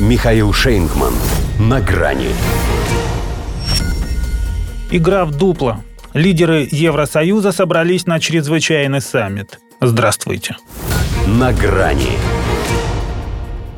Михаил Шейнгман. На грани. Игра в дупло. Лидеры Евросоюза собрались на чрезвычайный саммит. Здравствуйте. На грани.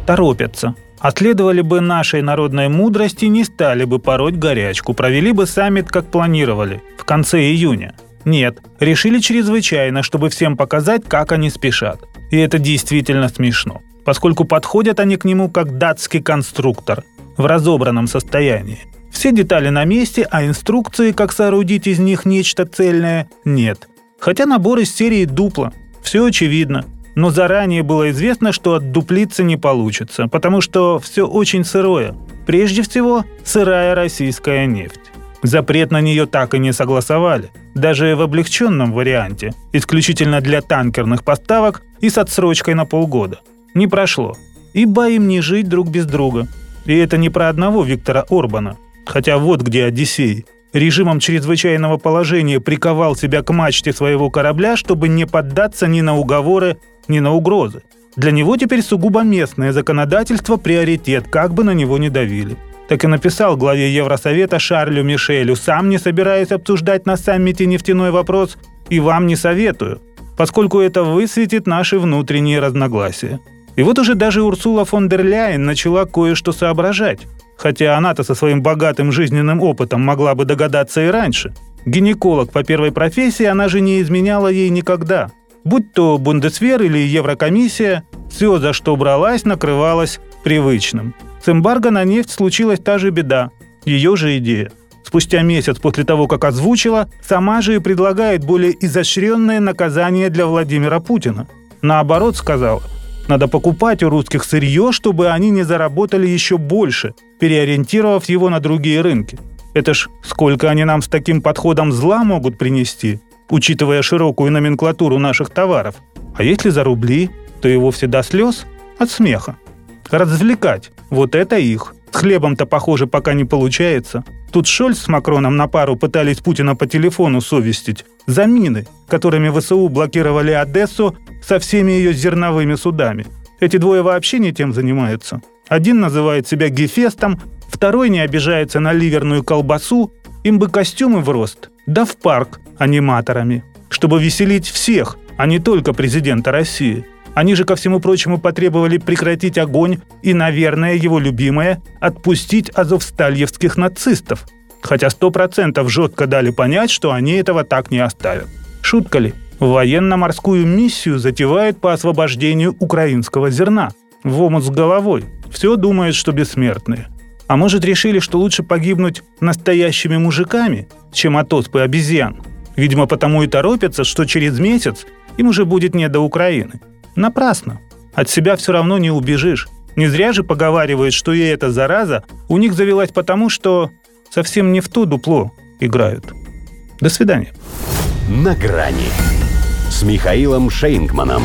Торопятся. Отследовали бы нашей народной мудрости, не стали бы пороть горячку, провели бы саммит, как планировали, в конце июня. Нет, решили чрезвычайно, чтобы всем показать, как они спешат. И это действительно смешно поскольку подходят они к нему как датский конструктор в разобранном состоянии. Все детали на месте, а инструкции, как соорудить из них нечто цельное, нет. Хотя набор из серии дупла. Все очевидно. Но заранее было известно, что отдуплиться не получится, потому что все очень сырое. Прежде всего, сырая российская нефть. Запрет на нее так и не согласовали, даже в облегченном варианте, исключительно для танкерных поставок и с отсрочкой на полгода – не прошло. Ибо им не жить друг без друга. И это не про одного Виктора Орбана. Хотя вот где Одиссей. Режимом чрезвычайного положения приковал себя к мачте своего корабля, чтобы не поддаться ни на уговоры, ни на угрозы. Для него теперь сугубо местное законодательство приоритет, как бы на него не давили. Так и написал главе Евросовета Шарлю Мишелю, сам не собираюсь обсуждать на саммите нефтяной вопрос и вам не советую, поскольку это высветит наши внутренние разногласия. И вот уже даже Урсула фон дер Ляйен начала кое-что соображать. Хотя она-то со своим богатым жизненным опытом могла бы догадаться и раньше. Гинеколог по первой профессии, она же не изменяла ей никогда. Будь то Бундесвер или Еврокомиссия, все, за что бралась, накрывалось привычным. С эмбарго на нефть случилась та же беда. Ее же идея. Спустя месяц после того, как озвучила, сама же и предлагает более изощренное наказание для Владимира Путина. Наоборот, сказала – надо покупать у русских сырье, чтобы они не заработали еще больше, переориентировав его на другие рынки. Это ж сколько они нам с таким подходом зла могут принести, учитывая широкую номенклатуру наших товаров. А если за рубли, то и вовсе до слез от смеха. Развлекать – вот это их. С хлебом-то, похоже, пока не получается. Тут Шольц с Макроном на пару пытались Путина по телефону совестить за мины, которыми ВСУ блокировали Одессу со всеми ее зерновыми судами. Эти двое вообще не тем занимаются. Один называет себя Гефестом, второй не обижается на ливерную колбасу, им бы костюмы в рост, да в парк аниматорами, чтобы веселить всех, а не только президента России. Они же, ко всему прочему, потребовали прекратить огонь и, наверное, его любимое – отпустить азовстальевских нацистов. Хотя сто процентов жестко дали понять, что они этого так не оставят. Шутка ли? Военно-морскую миссию затевает по освобождению украинского зерна. В омут с головой. Все думают, что бессмертные. А может, решили, что лучше погибнуть настоящими мужиками, чем от оспы обезьян? Видимо, потому и торопятся, что через месяц им уже будет не до Украины. Напрасно. От себя все равно не убежишь. Не зря же поговаривают, что и эта зараза у них завелась потому, что совсем не в то дупло играют. До свидания. На грани с Михаилом Шейнгманом.